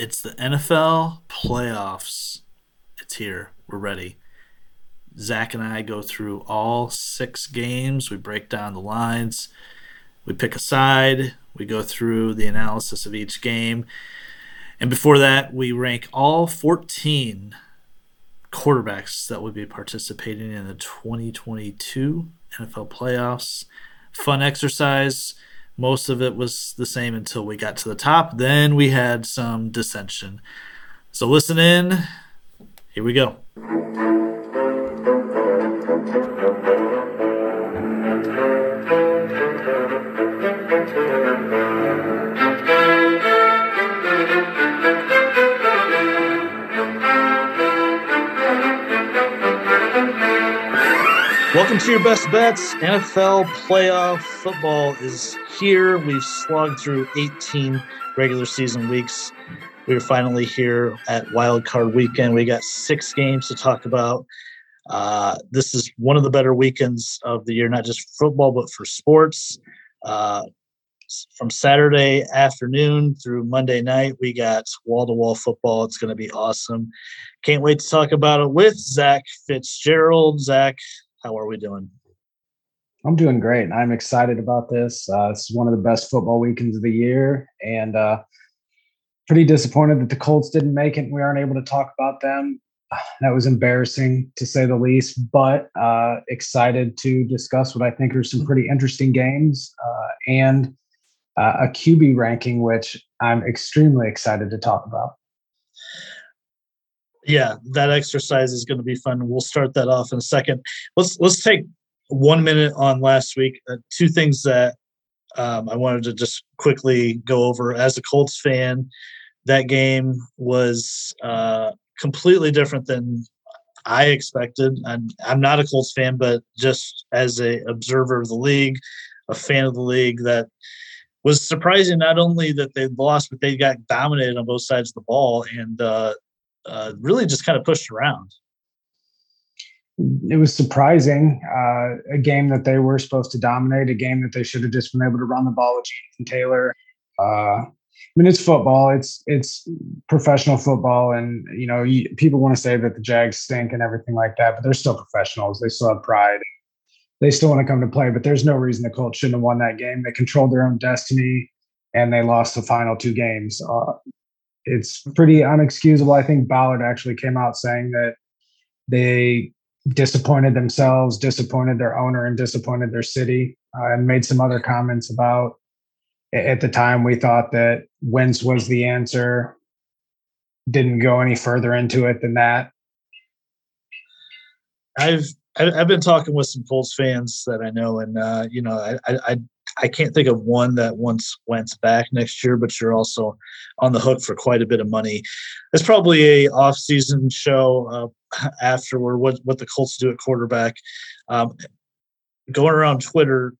It's the NFL playoffs. It's here. We're ready. Zach and I go through all six games. We break down the lines. We pick a side. We go through the analysis of each game. And before that, we rank all 14 quarterbacks that would be participating in the 2022 NFL playoffs. Fun exercise. Most of it was the same until we got to the top. Then we had some dissension. So listen in. Here we go. Welcome to your best bets. NFL playoff football is here. We've slogged through 18 regular season weeks. We are finally here at Wild Card Weekend. We got six games to talk about. Uh, this is one of the better weekends of the year, not just football, but for sports. Uh, from Saturday afternoon through Monday night, we got wall to wall football. It's going to be awesome. Can't wait to talk about it with Zach Fitzgerald. Zach, how are we doing? I'm doing great. I'm excited about this. Uh, this is one of the best football weekends of the year, and uh, pretty disappointed that the Colts didn't make it. We aren't able to talk about them. That was embarrassing to say the least, but uh, excited to discuss what I think are some pretty interesting games uh, and uh, a QB ranking, which I'm extremely excited to talk about yeah, that exercise is going to be fun. We'll start that off in a second. Let's let's take one minute on last week. Uh, two things that um, I wanted to just quickly go over. As a Colts fan, that game was uh, completely different than I expected. I'm, I'm not a Colts fan, but just as a observer of the league, a fan of the league, that was surprising. Not only that they lost, but they got dominated on both sides of the ball, and uh, uh, really just kind of pushed around. It was surprising. Uh, a game that they were supposed to dominate, a game that they should have just been able to run the ball with Jonathan Taylor. Uh, I mean, it's football. It's it's professional football, and you know, you, people want to say that the Jags stink and everything like that, but they're still professionals. They still have pride. They still want to come to play, but there's no reason the Colts shouldn't have won that game. They controlled their own destiny, and they lost the final two games. Uh, it's pretty unexcusable. I think Ballard actually came out saying that they disappointed themselves, disappointed their owner, and disappointed their city, uh, and made some other comments about. At the time, we thought that Wentz was the answer. Didn't go any further into it than that. I've I've been talking with some Colts fans that I know, and uh, you know, I, I I can't think of one that once Wentz back next year, but you're also on the hook for quite a bit of money. It's probably a off-season show uh, afterward. What what the Colts do at quarterback. Um, going around Twitter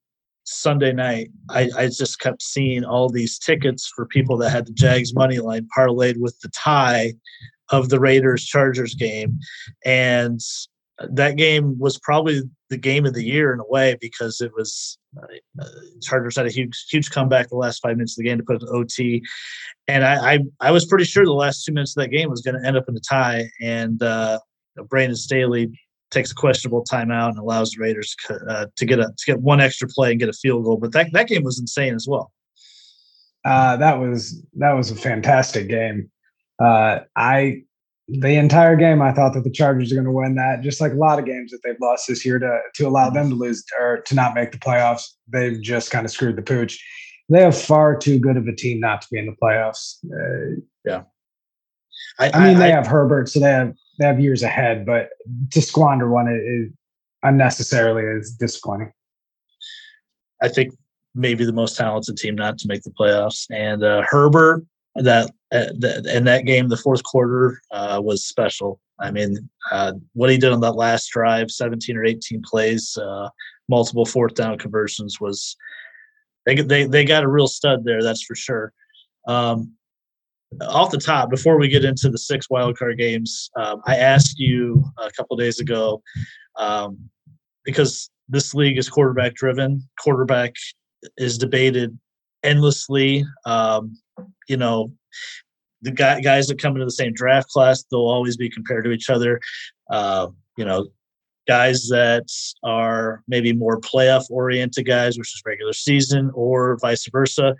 Sunday night, I, I just kept seeing all these tickets for people that had the Jags money line parlayed with the tie of the Raiders Chargers game, and that game was probably the game of the year in a way because it was uh, Chargers had a huge huge comeback the last five minutes of the game to put to OT, and I I, I was pretty sure the last two minutes of that game was going to end up in a tie, and uh, Brandon Staley takes a questionable timeout and allows the Raiders uh, to get a to get one extra play and get a field goal. But that that game was insane as well. Uh, that was that was a fantastic game. Uh, I the entire game, I thought that the Chargers are going to win that. Just like a lot of games that they've lost this year, to to allow them to lose or to not make the playoffs, they've just kind of screwed the pooch. They have far too good of a team not to be in the playoffs. Uh, yeah, I, I mean I, they I, have Herbert, so they have they have years ahead, but to squander one is unnecessarily is disappointing. I think maybe the most talented team not to make the playoffs, and uh, Herbert that uh, in that game, the fourth quarter uh, was special. I mean, uh, what he did on that last drive, 17 or 18 plays, uh, multiple fourth down conversions was they, they they got a real stud there. That's for sure. Um, off the top, before we get into the six wildcard games, um, I asked you a couple days ago um, because this league is quarterback driven. Quarterback is debated endlessly. Um, you know, the guy, guys that come into the same draft class, they'll always be compared to each other. Uh, you know, guys that are maybe more playoff oriented guys, which is regular season, or vice versa.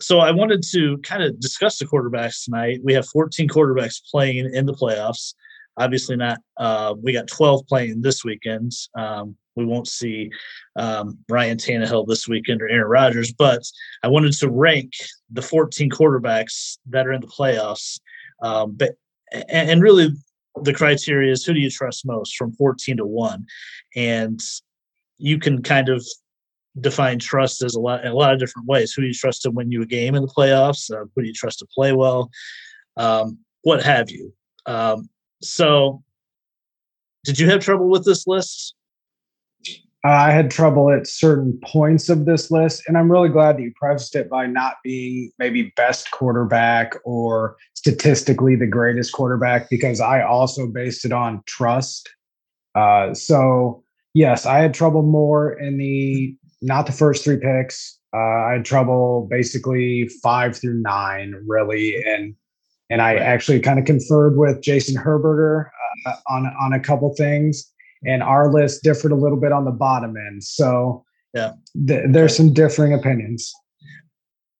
So I wanted to kind of discuss the quarterbacks tonight. We have 14 quarterbacks playing in the playoffs. Obviously, not. Uh, we got 12 playing this weekend. Um, we won't see um, Ryan Tannehill this weekend or Aaron Rodgers, but I wanted to rank the 14 quarterbacks that are in the playoffs. Um, but and, and really, the criteria is who do you trust most from 14 to 1 and you can kind of define trust as a lot in a lot of different ways. Who do you trust to win you a game in the playoffs? Uh, who do you trust to play well? Um, what have you? Um, so did you have trouble with this list I had trouble at certain points of this list, and I'm really glad that you prefaced it by not being maybe best quarterback or statistically the greatest quarterback, because I also based it on trust. Uh, so yes, I had trouble more in the not the first three picks. Uh, I had trouble basically five through nine, really, and and I actually kind of conferred with Jason Herberger uh, on on a couple things and our list differed a little bit on the bottom end. So yeah, th- there's some differing opinions.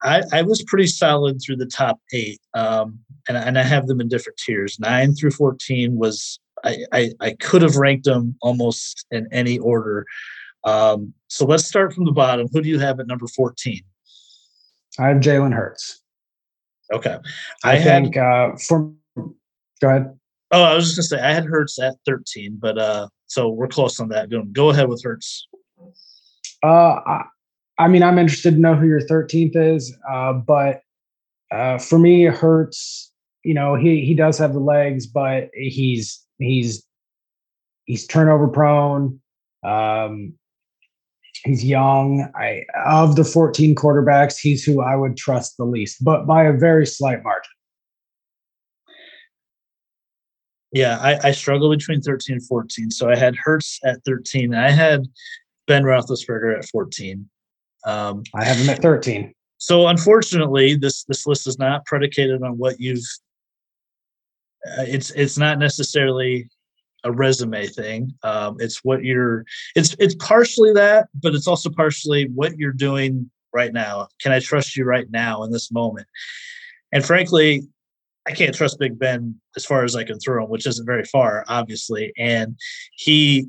I, I was pretty solid through the top eight, um, and, and I have them in different tiers. Nine through fourteen was I, I, I could have ranked them almost in any order. Um, so let's start from the bottom. Who do you have at number fourteen? I have Jalen Hurts. Okay, I, I think had, uh, for go ahead. Oh, I was just gonna say I had Hurts at thirteen, but uh, so we're close on that. Go, ahead with Hurts. Uh, I, I mean, I'm interested to know who your 13th is, uh, but uh, for me, Hurts. You know, he he does have the legs, but he's he's he's turnover prone. Um, he's young. I of the 14 quarterbacks, he's who I would trust the least, but by a very slight margin. Yeah, I, I struggle between 13 and 14. So I had Hurts at 13. I had Ben Roethlisberger at 14. Um, I have him at 13. So unfortunately, this this list is not predicated on what you've. Uh, it's it's not necessarily a resume thing. Um, it's what you're. It's it's partially that, but it's also partially what you're doing right now. Can I trust you right now in this moment? And frankly, I can't trust Big Ben as far as I can throw him, which isn't very far, obviously. And he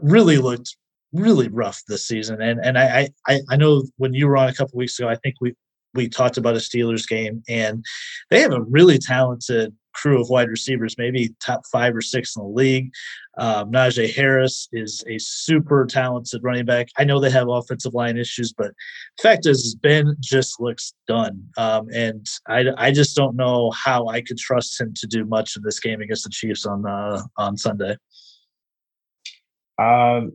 really looked really rough this season. And and I I, I know when you were on a couple weeks ago, I think we we talked about a Steelers game, and they have a really talented crew of wide receivers, maybe top five or six in the league. Um, Najee Harris is a super talented running back. I know they have offensive line issues, but fact is, Ben just looks done. Um, and I, I just don't know how I could trust him to do much in this game against the Chiefs on uh, on Sunday. Um,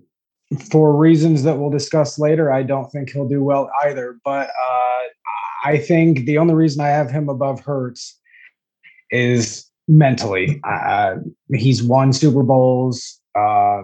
for reasons that we'll discuss later, I don't think he'll do well either. But uh, I think the only reason I have him above Hurts is mentally. Uh, he's won Super Bowls. Uh,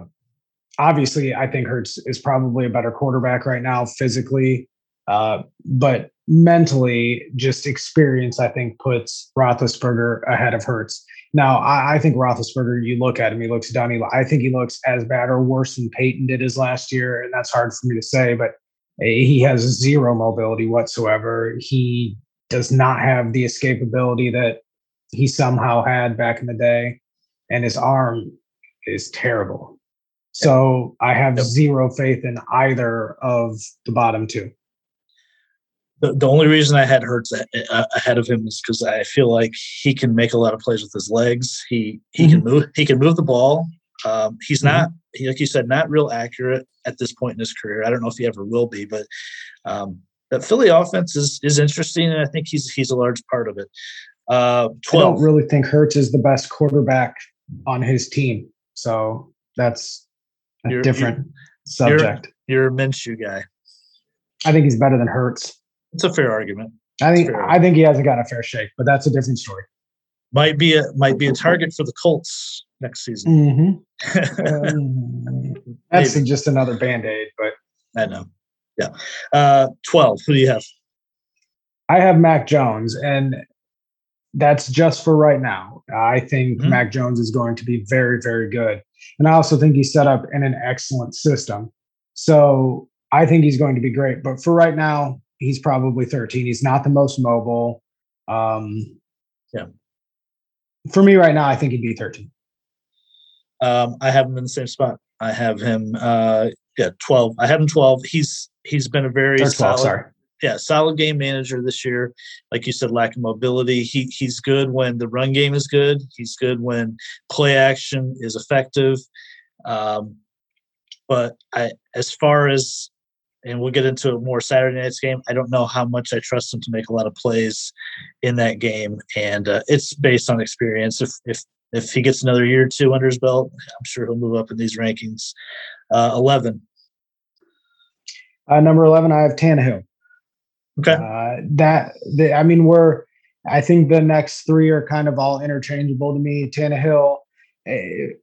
obviously, I think Hurts is probably a better quarterback right now physically, uh, but mentally, just experience, I think, puts Roethlisberger ahead of Hurts. Now, I, I think Roethlisberger, you look at him, he looks done. He, I think he looks as bad or worse than Peyton did his last year, and that's hard for me to say, but he has zero mobility whatsoever. He does not have the escapability that he somehow had back in the day, and his arm is terrible. So I have yep. zero faith in either of the bottom two. The, the only reason I had Hurts ahead of him is because I feel like he can make a lot of plays with his legs. He he mm-hmm. can move he can move the ball. Um, he's mm-hmm. not he, like you said not real accurate at this point in his career. I don't know if he ever will be, but um, the Philly offense is is interesting, and I think he's he's a large part of it. Uh, 12. I don't really think Hurts is the best quarterback on his team. So that's a you're, different you're, subject. You're, you're, a Minshew guy. I think he's better than Hurts. It's a fair argument. I think I think he hasn't got a fair shake, but that's a different story. Might be a might be a target for the Colts next season. Mm-hmm. that's just another band aid, but I know. Yeah. Uh, Twelve. Who do you have? I have Mac Jones, and that's just for right now. I think mm-hmm. Mac Jones is going to be very, very good. And I also think he's set up in an excellent system. So I think he's going to be great. But for right now, he's probably 13. He's not the most mobile. Um, yeah. For me right now, I think he'd be 13. Um, I have him in the same spot. I have him, uh, yeah, 12. I have him 12. He's he's been a very 12, solid, sorry yeah, solid game manager this year. Like you said, lack of mobility. He he's good when the run game is good. He's good when play action is effective. Um, but I, as far as, and we'll get into a more Saturday night's game. I don't know how much I trust him to make a lot of plays in that game, and uh, it's based on experience. If if if he gets another year or two under his belt, I'm sure he'll move up in these rankings. Uh, Eleven. Uh, number eleven, I have Tannehill. Okay. Uh, that the, I mean, we're I think the next three are kind of all interchangeable to me. Tannehill, uh,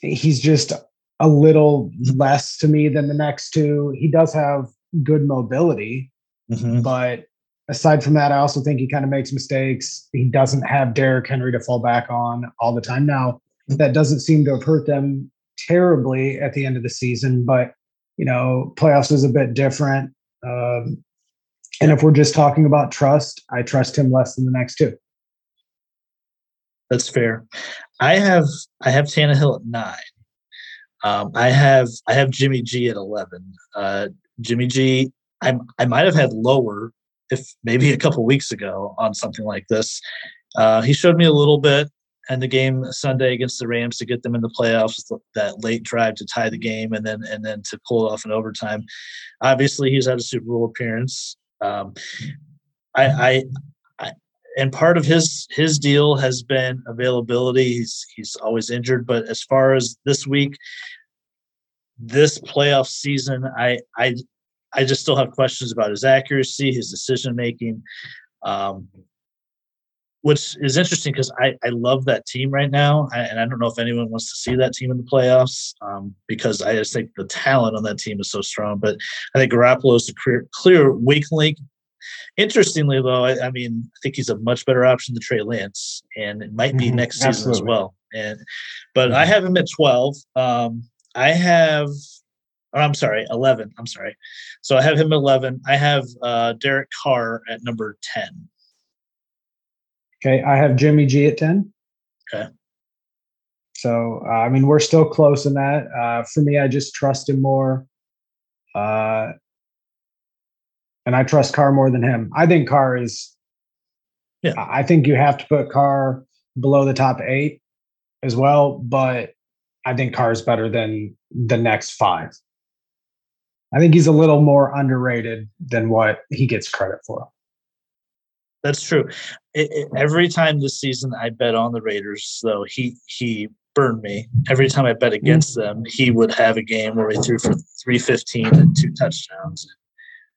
he's just a little less to me than the next two. He does have good mobility, mm-hmm. but aside from that, I also think he kind of makes mistakes. He doesn't have Derrick Henry to fall back on all the time. Now, that doesn't seem to have hurt them terribly at the end of the season, but you know, playoffs is a bit different. Um, and if we're just talking about trust, I trust him less than the next two. That's fair. I have I have Tannehill at nine. Um, I have I have Jimmy G at eleven. Uh, Jimmy G, I I might have had lower if maybe a couple weeks ago on something like this. Uh, he showed me a little bit in the game Sunday against the Rams to get them in the playoffs. That late drive to tie the game and then and then to pull off in overtime. Obviously, he's had a Super Bowl appearance. Um, I, I, I, and part of his his deal has been availability. He's he's always injured, but as far as this week, this playoff season, I I I just still have questions about his accuracy, his decision making. Um, which is interesting because I, I love that team right now. I, and I don't know if anyone wants to see that team in the playoffs um, because I just think the talent on that team is so strong. But I think Garoppolo is a clear, clear weak link. Interestingly, though, I, I, mean, I think he's a much better option than Trey Lance, and it might be mm-hmm, next season absolutely. as well. And but mm-hmm. I have him at twelve. Um, I have I'm sorry, 11. I'm sorry. So I have him 11. I have uh, Derek Carr at number 10. Okay, I have Jimmy G at 10. Okay. So, uh, I mean, we're still close in that. Uh, for me, I just trust him more. Uh, and I trust Carr more than him. I think Carr is, yeah, I think you have to put Carr below the top eight as well, but I think Carr is better than the next five. I think he's a little more underrated than what he gets credit for. That's true. It, it, every time this season I bet on the Raiders, though he he burned me. Every time I bet against them, he would have a game where he threw for three fifteen and two touchdowns.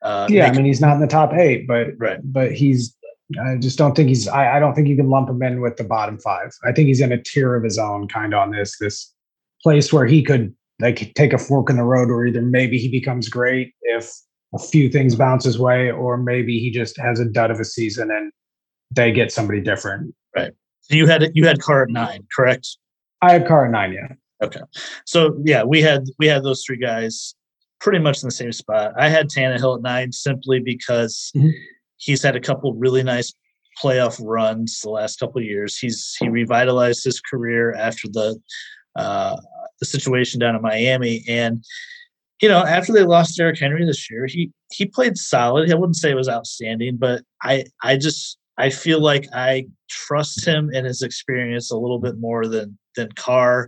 Uh, yeah, I mean he's not in the top eight, but right. but he's. I just don't think he's. I, I don't think you can lump him in with the bottom five. I think he's in a tier of his own, kind of on this this place where he could like take a fork in the road, or either maybe he becomes great if a few things bounce his way, or maybe he just has a dud of a season and they get somebody different. Right. So you had you had Carr at nine, correct? I had Carr at nine, yeah. Okay. So yeah, we had we had those three guys pretty much in the same spot. I had Tannehill at nine simply because mm-hmm. he's had a couple really nice playoff runs the last couple years. He's he revitalized his career after the uh, the situation down in Miami, and you know, after they lost Derrick Henry this year, he he played solid. I wouldn't say it was outstanding, but I I just I feel like I trust him and his experience a little bit more than than Carr.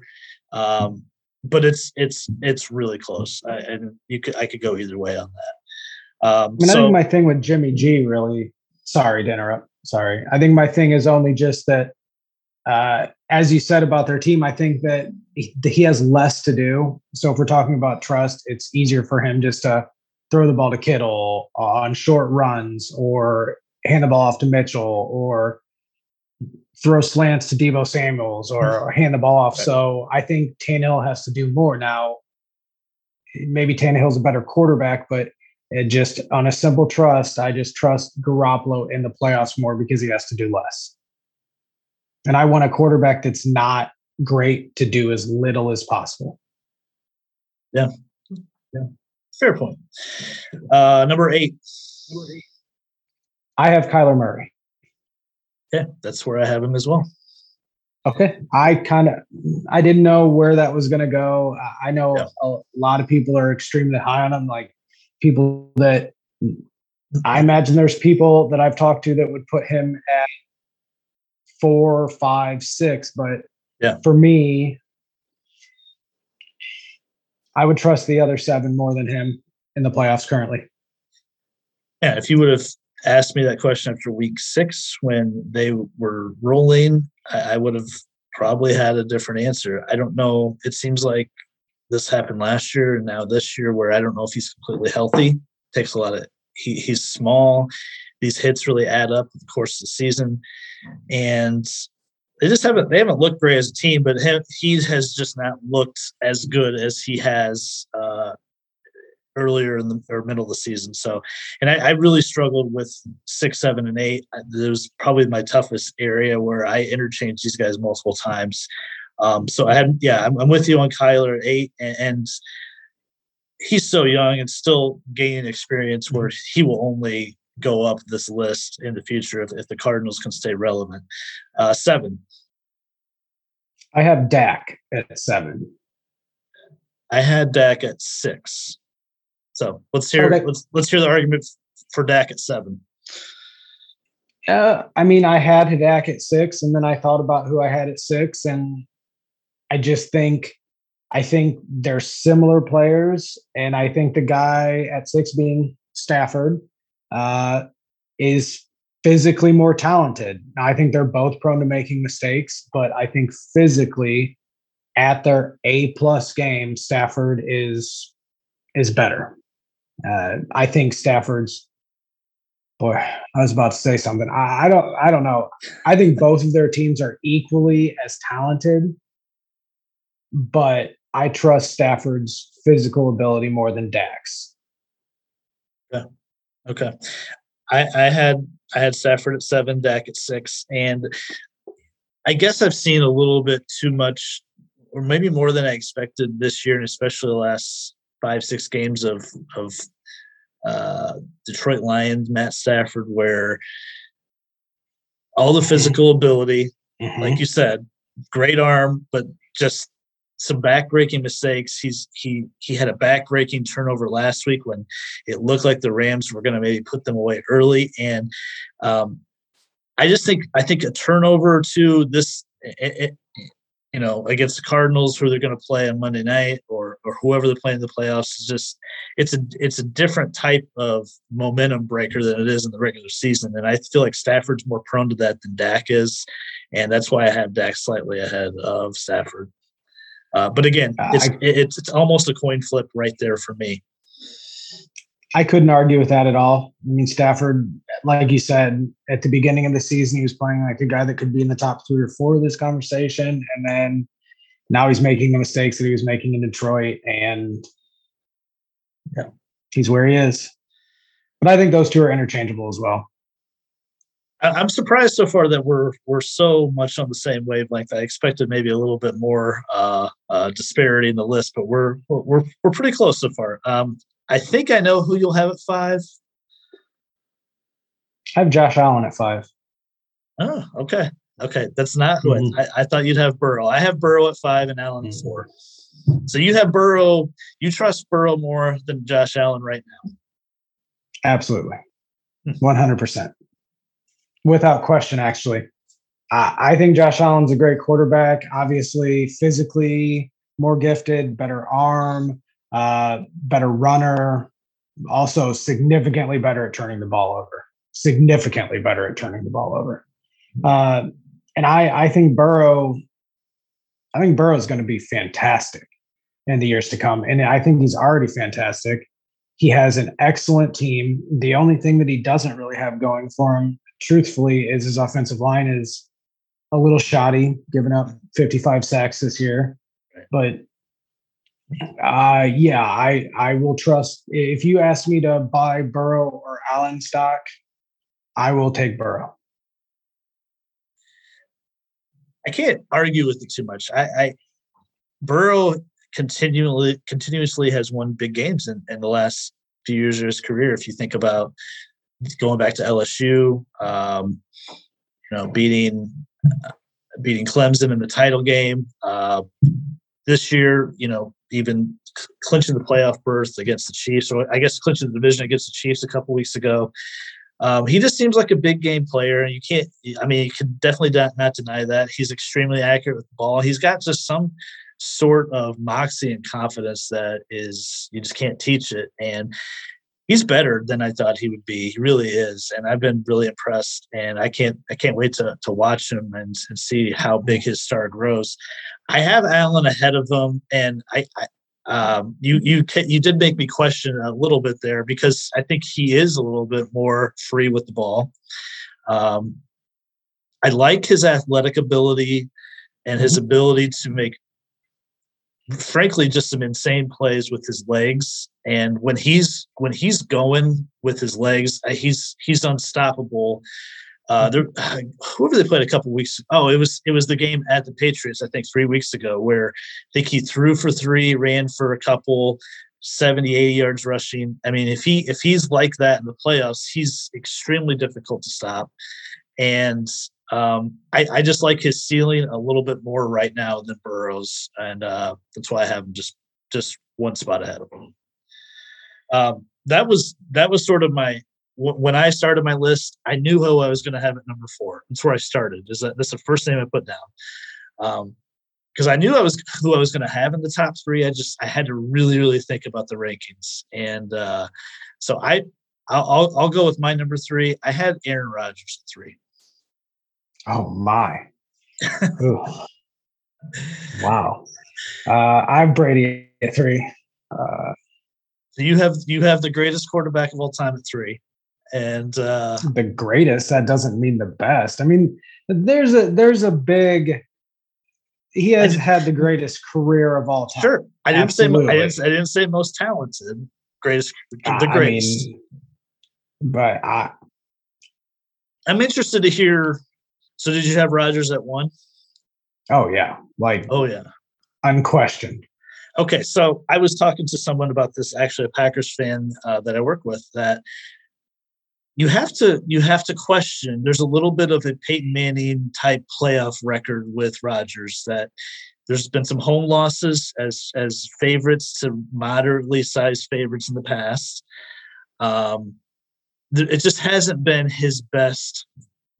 Um, but it's it's it's really close, I, and you could I could go either way on that. Um, I, mean, so, I think my thing with Jimmy G really. Sorry to interrupt. Sorry, I think my thing is only just that uh, as you said about their team, I think that he has less to do. So if we're talking about trust, it's easier for him just to throw the ball to Kittle on short runs or hand the ball off to Mitchell or throw slants to Deebo Samuels or mm-hmm. hand the ball off. So I think Tannehill has to do more. Now, maybe Tannehill's a better quarterback, but it just on a simple trust, I just trust Garoppolo in the playoffs more because he has to do less. And I want a quarterback that's not great to do as little as possible. Yeah. Yeah. Fair point. Uh, number eight. I have Kyler Murray. Yeah, that's where I have him as well. Okay. I kind of I didn't know where that was going to go. I know yeah. a lot of people are extremely high on him like people that I imagine there's people that I've talked to that would put him at four, five, six. But yeah. for me, I would trust the other seven more than him in the playoffs currently. Yeah, if you would have asked me that question after week six when they were rolling, I, I would have probably had a different answer. I don't know. It seems like this happened last year and now this year where I don't know if he's completely healthy. Takes a lot of he, he's small. These hits really add up the course of the season. And they just haven't they haven't looked great as a team, but him, he has just not looked as good as he has uh, earlier in the or middle of the season. So, and I, I, really struggled with six, seven, and eight. It was probably my toughest area where I interchanged these guys multiple times. Um, so I had, yeah, I'm, I'm, with you on Kyler at eight, and, and, he's so young and still gaining experience where he will only go up this list in the future if, if the Cardinals can stay relevant. Uh, seven. I have Dak at seven. I had Dak at six. So let's hear okay. let's let's hear the argument for Dak at seven. Uh, I mean, I had Dak at six, and then I thought about who I had at six, and I just think I think they're similar players, and I think the guy at six being Stafford uh, is physically more talented. I think they're both prone to making mistakes, but I think physically, at their A plus game, Stafford is is better. Uh, I think Stafford's boy. I was about to say something. I, I don't. I don't know. I think both of their teams are equally as talented but I trust Stafford's physical ability more than Dak's. Yeah. Okay. I, I had I had Stafford at seven, Dak at six, and I guess I've seen a little bit too much, or maybe more than I expected this year, and especially the last five six games of of uh, Detroit Lions, Matt Stafford, where all the physical ability, mm-hmm. like you said, great arm, but just some backbreaking mistakes. He's he he had a backbreaking turnover last week when it looked like the Rams were going to maybe put them away early, and um, I just think I think a turnover to this. It, it, you know, against the Cardinals, who they're going to play on Monday night, or or whoever they're playing in the playoffs, is just it's a it's a different type of momentum breaker than it is in the regular season, and I feel like Stafford's more prone to that than Dak is, and that's why I have Dak slightly ahead of Stafford. Uh, but again, it's, I, it's it's almost a coin flip right there for me. I couldn't argue with that at all. I mean, Stafford, like you said, at the beginning of the season, he was playing like a guy that could be in the top three or four of this conversation. And then now he's making the mistakes that he was making in Detroit. And yeah, he's where he is. But I think those two are interchangeable as well. I'm surprised so far that we're we're so much on the same wavelength. I expected maybe a little bit more uh, uh, disparity in the list, but we're we're we're pretty close so far. Um, I think I know who you'll have at five. I have Josh Allen at five. Oh, okay, okay. That's not who mm-hmm. I, I, thought you'd have Burrow. I have Burrow at five and Allen mm-hmm. at four. So you have Burrow. You trust Burrow more than Josh Allen right now. Absolutely, hmm. one hundred percent without question, actually. I, think Josh Allen's a great quarterback. Obviously, physically more gifted, better arm, uh, better runner, also significantly better at turning the ball over. Significantly better at turning the ball over. Uh, and I, I think Burrow, I think Burrow is going to be fantastic in the years to come. And I think he's already fantastic. He has an excellent team. The only thing that he doesn't really have going for him truthfully, is his offensive line is a little shoddy, giving up 55 sacks this year. But Uh, yeah, I I will trust. If you ask me to buy Burrow or Allen stock, I will take Burrow. I can't argue with it too much. I, I Burrow continually continuously has won big games in, in the last few years of his career. If you think about going back to LSU, um, you know, beating beating Clemson in the title game. Uh, this year, you know, even clinching the playoff berth against the Chiefs, or I guess clinching the division against the Chiefs a couple weeks ago. Um, he just seems like a big game player, and you can't. I mean, you can definitely not, not deny that he's extremely accurate with the ball. He's got just some sort of moxie and confidence that is you just can't teach it, and he's better than I thought he would be. He really is, and I've been really impressed. And I can't I can't wait to to watch him and, and see how big his star grows. I have Allen ahead of him, and I, I um, you you you did make me question a little bit there because I think he is a little bit more free with the ball. Um, I like his athletic ability and his mm-hmm. ability to make, frankly, just some insane plays with his legs. And when he's when he's going with his legs, uh, he's he's unstoppable. Uh, there, whoever they played a couple weeks. Oh, it was it was the game at the Patriots, I think, three weeks ago, where I think he threw for three, ran for a couple, 70, 80 yards rushing. I mean, if he if he's like that in the playoffs, he's extremely difficult to stop. And um, I, I just like his ceiling a little bit more right now than Burrows, and uh, that's why I have him just just one spot ahead of him. Um, that was that was sort of my when I started my list, I knew who I was going to have at number four. That's where I started. Is that that's the first name I put down? Um, because I knew I was who I was going to have in the top three. I just I had to really really think about the rankings, and uh, so I I'll, I'll go with my number three. I had Aaron Rodgers at three. Oh my! wow. Uh, I'm Brady at three. Uh, so you have you have the greatest quarterback of all time at three and uh, the greatest that doesn't mean the best i mean there's a there's a big he has had the greatest career of all time sure i didn't Absolutely. say I didn't, I didn't say most talented greatest the greatest I mean, but i i'm interested to hear so did you have Rodgers at one? Oh yeah like oh yeah unquestioned okay so i was talking to someone about this actually a packers fan uh, that i work with that you have to you have to question. There's a little bit of a Peyton Manning type playoff record with Rodgers that there's been some home losses as as favorites to moderately sized favorites in the past. Um, it just hasn't been his best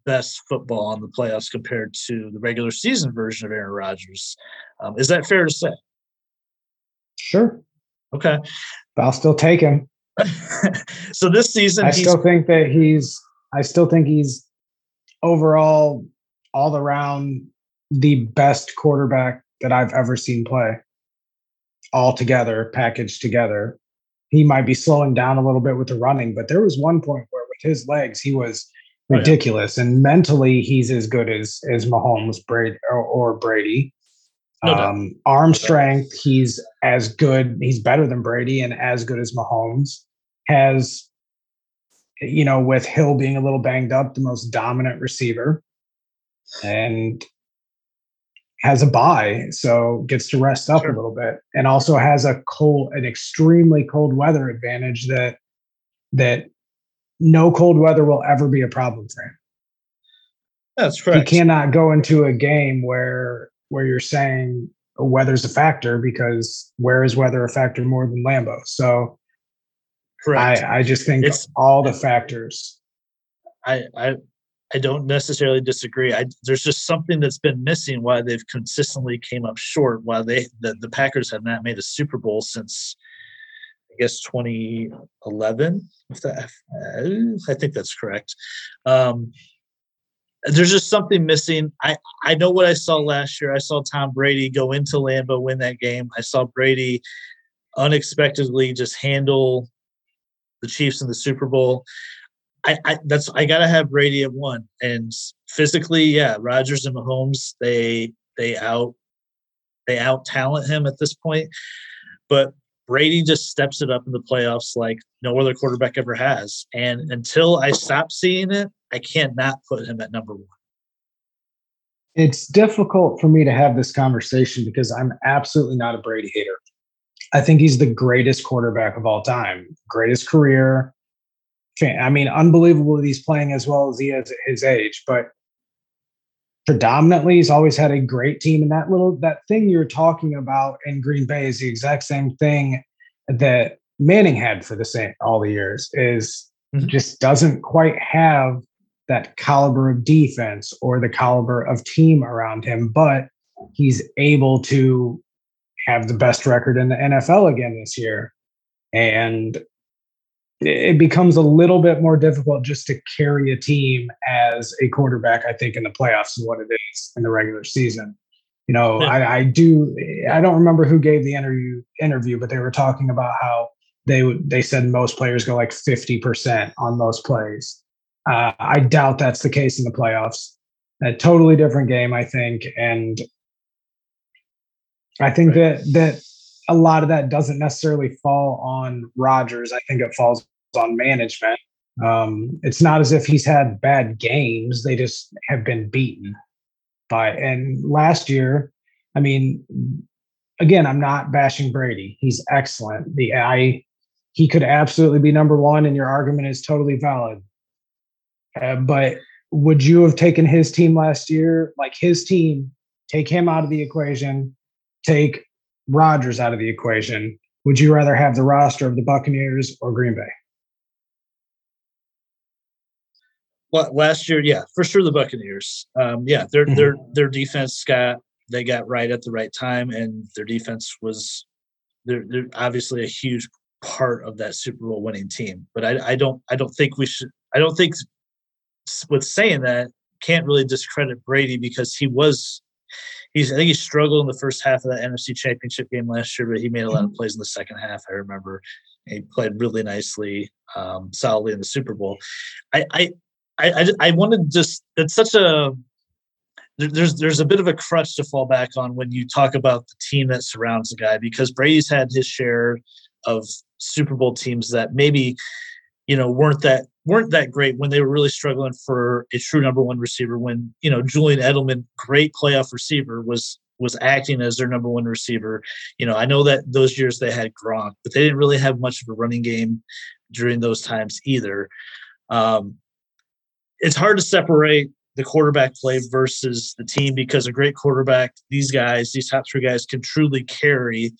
best football in the playoffs compared to the regular season version of Aaron Rodgers. Um, is that fair to say? Sure. Okay. But I'll still take him. so this season, I still think that he's. I still think he's overall, all around, the best quarterback that I've ever seen play. All together, packaged together. He might be slowing down a little bit with the running, but there was one point where with his legs, he was ridiculous. Oh, yeah. And mentally, he's as good as as Mahomes, Brady, or, or Brady. No um, arm strength, he's as good. He's better than Brady and as good as Mahomes has, you know, with Hill being a little banged up, the most dominant receiver, and has a bye, so gets to rest up sure. a little bit, and also has a cold, an extremely cold weather advantage that that no cold weather will ever be a problem for him. That's correct. He cannot go into a game where where you're saying weather's a factor because where is weather a factor more than Lambeau? So Correct. I, I just think it's all the factors. I, I I don't necessarily disagree. I, there's just something that's been missing why they've consistently came up short. Why they the, the Packers have not made a Super Bowl since guess 2011. If that, I think that's correct. Um, there's just something missing. I I know what I saw last year. I saw Tom Brady go into Lambeau, win that game. I saw Brady unexpectedly just handle the Chiefs in the Super Bowl. I, I that's I gotta have Brady at one. And physically, yeah, Rodgers and Mahomes, they they out they out talent him at this point. but Brady just steps it up in the playoffs like no other quarterback ever has. And until I stop seeing it, I can't not put him at number one. It's difficult for me to have this conversation because I'm absolutely not a Brady hater. I think he's the greatest quarterback of all time, greatest career. I mean, unbelievable that he's playing as well as he is at his age, but predominantly he's always had a great team and that little that thing you're talking about in green bay is the exact same thing that manning had for the same all the years is mm-hmm. just doesn't quite have that caliber of defense or the caliber of team around him but he's able to have the best record in the nfl again this year and it becomes a little bit more difficult just to carry a team as a quarterback, I think, in the playoffs than what it is in the regular season. You know, yeah. I, I, do. I don't remember who gave the interview interview, but they were talking about how they would they said most players go like fifty percent on most plays. Uh, I doubt that's the case in the playoffs. A totally different game, I think, and I think right. that that a lot of that doesn't necessarily fall on Rodgers. I think it falls on management. Um, it's not as if he's had bad games; they just have been beaten by. And last year, I mean, again, I'm not bashing Brady. He's excellent. The I he could absolutely be number one, and your argument is totally valid. Uh, but would you have taken his team last year, like his team, take him out of the equation, take Rodgers out of the equation, would you rather have the roster of the Buccaneers or Green Bay? Well, last year, yeah, for sure the Buccaneers. Um, yeah, their mm-hmm. their their defense got they got right at the right time, and their defense was they're, they're obviously a huge part of that Super Bowl winning team. But I, I don't I don't think we should I don't think with saying that can't really discredit Brady because he was he's I think he struggled in the first half of that NFC Championship game last year, but he made a lot of mm-hmm. plays in the second half. I remember he played really nicely, um, solidly in the Super Bowl. I I I, I, wanted just it's such a there's there's a bit of a crutch to fall back on when you talk about the team that surrounds the guy because Brady's had his share of Super Bowl teams that maybe you know weren't that weren't that great when they were really struggling for a true number one receiver. When you know Julian Edelman, great playoff receiver, was was acting as their number one receiver. You know, I know that those years they had Gronk, but they didn't really have much of a running game during those times either. Um, it's hard to separate the quarterback play versus the team because a great quarterback, these guys, these top three guys, can truly carry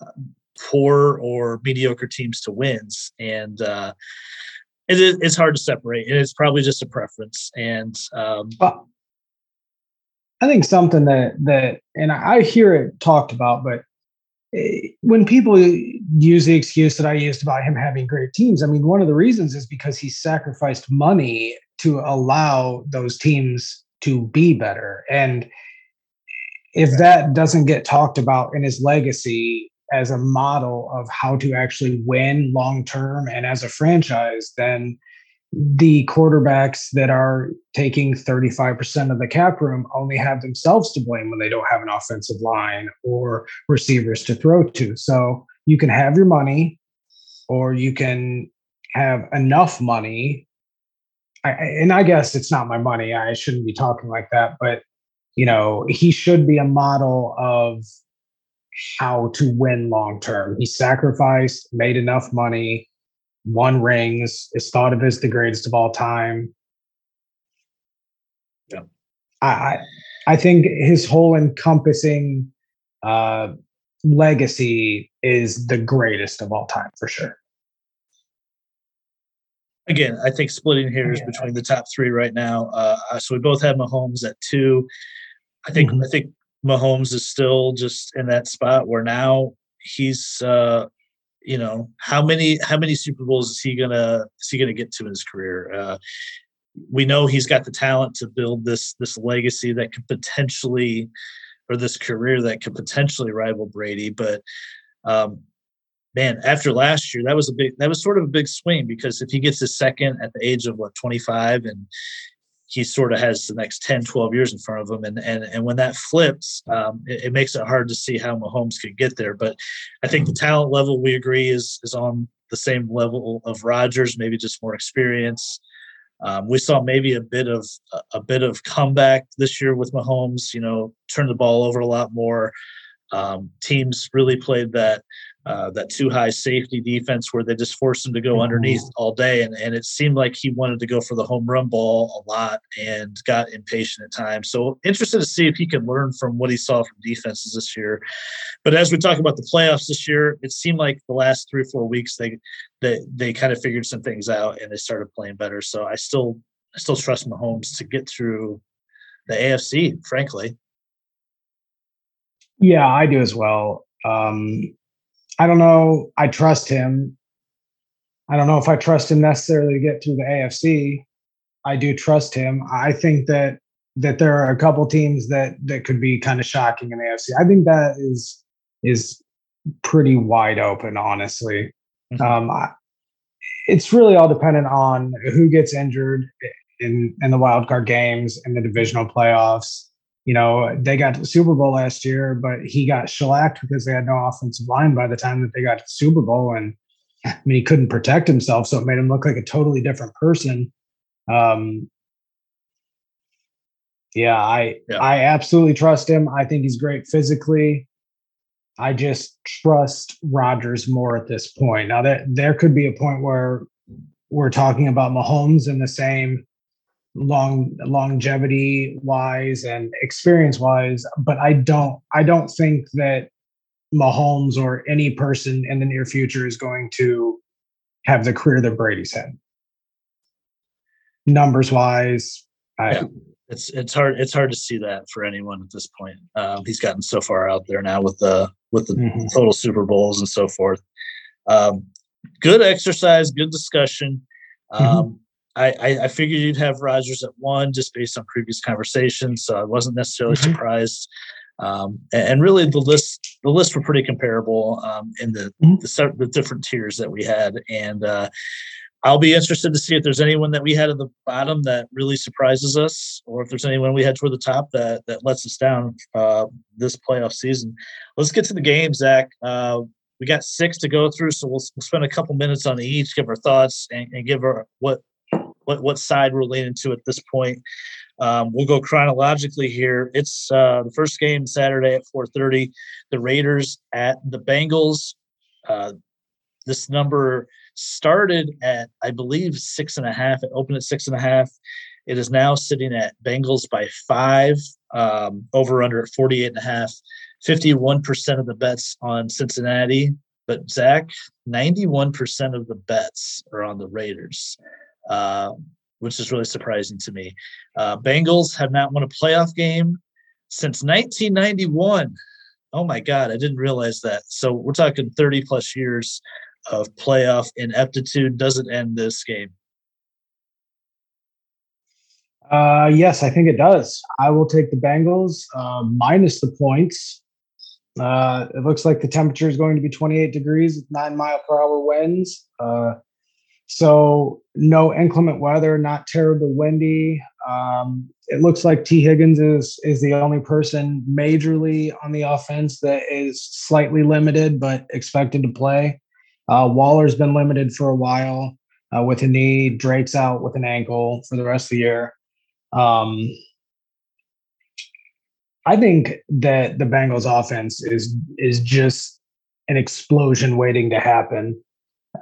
uh, poor or mediocre teams to wins. And uh, it is, it's hard to separate, and it's probably just a preference. And um, well, I think something that that, and I hear it talked about, but eh, when people use the excuse that I used about him having great teams, I mean, one of the reasons is because he sacrificed money to allow those teams to be better. And if that doesn't get talked about in his legacy, as a model of how to actually win long term and as a franchise, then the quarterbacks that are taking 35% of the cap room only have themselves to blame when they don't have an offensive line or receivers to throw to. So you can have your money or you can have enough money. I, and I guess it's not my money. I shouldn't be talking like that, but you know, he should be a model of how to win long term. He sacrificed, made enough money, won rings, is thought of as the greatest of all time. Yeah. I I think his whole encompassing uh, legacy is the greatest of all time for sure. Again, I think splitting hairs yeah. between the top three right now. Uh, so we both have Mahomes at two. I think mm-hmm. I think Mahomes is still just in that spot where now he's uh you know how many how many Super Bowls is he gonna is he gonna get to in his career? Uh, we know he's got the talent to build this this legacy that could potentially or this career that could potentially rival Brady, but um, man, after last year, that was a big that was sort of a big swing because if he gets his second at the age of what 25 and he sort of has the next 10, 12 years in front of him. And and and when that flips, um, it, it, makes it hard to see how Mahomes could get there. But I think the talent level we agree is is on the same level of Rodgers, maybe just more experience. Um, we saw maybe a bit of a bit of comeback this year with Mahomes. You know, turn the ball over a lot more. Um, teams really played that uh, that too high safety defense where they just forced him to go underneath mm-hmm. all day. And, and it seemed like he wanted to go for the home run ball a lot and got impatient at times. So interested to see if he can learn from what he saw from defenses this year. But as we talk about the playoffs this year, it seemed like the last three or four weeks they they they kind of figured some things out and they started playing better. So I still I still trust Mahomes to get through the AFC, frankly. Yeah, I do as well. Um, I don't know. I trust him. I don't know if I trust him necessarily to get through the AFC. I do trust him. I think that that there are a couple teams that that could be kind of shocking in the AFC. I think that is is pretty wide open, honestly. Mm-hmm. Um, I, it's really all dependent on who gets injured in in the wild card games and the divisional playoffs you know, they got to the Super Bowl last year, but he got shellacked because they had no offensive line by the time that they got to the Super Bowl. And I mean, he couldn't protect himself, so it made him look like a totally different person. Um, yeah, I yeah. I absolutely trust him. I think he's great physically. I just trust Rodgers more at this point. Now that there could be a point where we're talking about Mahomes in the same long longevity wise and experience wise but i don't i don't think that mahomes or any person in the near future is going to have the career that brady's had numbers wise I, yeah. it's it's hard it's hard to see that for anyone at this point um, he's gotten so far out there now with the with the mm-hmm. total super bowls and so forth um, good exercise good discussion mm-hmm. um, mm-hmm I, I, figured you'd have Rodgers at one just based on previous conversations, so I wasn't necessarily mm-hmm. surprised. Um, and, and, really, the list the lists were pretty comparable um, in the, mm-hmm. the, the different tiers that we had, and uh, I'll be interested to see if there's anyone that we had at the bottom that really surprises us, or if there's anyone we had toward the top that that lets us down uh, this playoff season. Let's get to the game, Zach. Uh, we got six to go through, so we'll, we'll spend a couple minutes on each, give our thoughts, and, and give our what what what side we're leaning to at this point. Um, we'll go chronologically here. It's uh, the first game Saturday at 4:30. The Raiders at the Bengals. Uh, this number started at I believe six and a half. It opened at six and a half. It is now sitting at Bengals by five. Um, over under at 48 and a half. 51% of the bets on Cincinnati. But Zach, 91% of the bets are on the Raiders. Uh, which is really surprising to me. Uh, Bengals have not won a playoff game since 1991. Oh my God, I didn't realize that. So we're talking 30 plus years of playoff ineptitude. Doesn't end this game. Uh, yes, I think it does. I will take the Bengals uh, minus the points. Uh, it looks like the temperature is going to be 28 degrees, with nine mile per hour winds. Uh, so no inclement weather, not terribly windy. Um, it looks like T. Higgins is is the only person majorly on the offense that is slightly limited but expected to play. Uh, Waller's been limited for a while uh, with a knee. Drake's out with an ankle for the rest of the year. Um, I think that the Bengals offense is is just an explosion waiting to happen.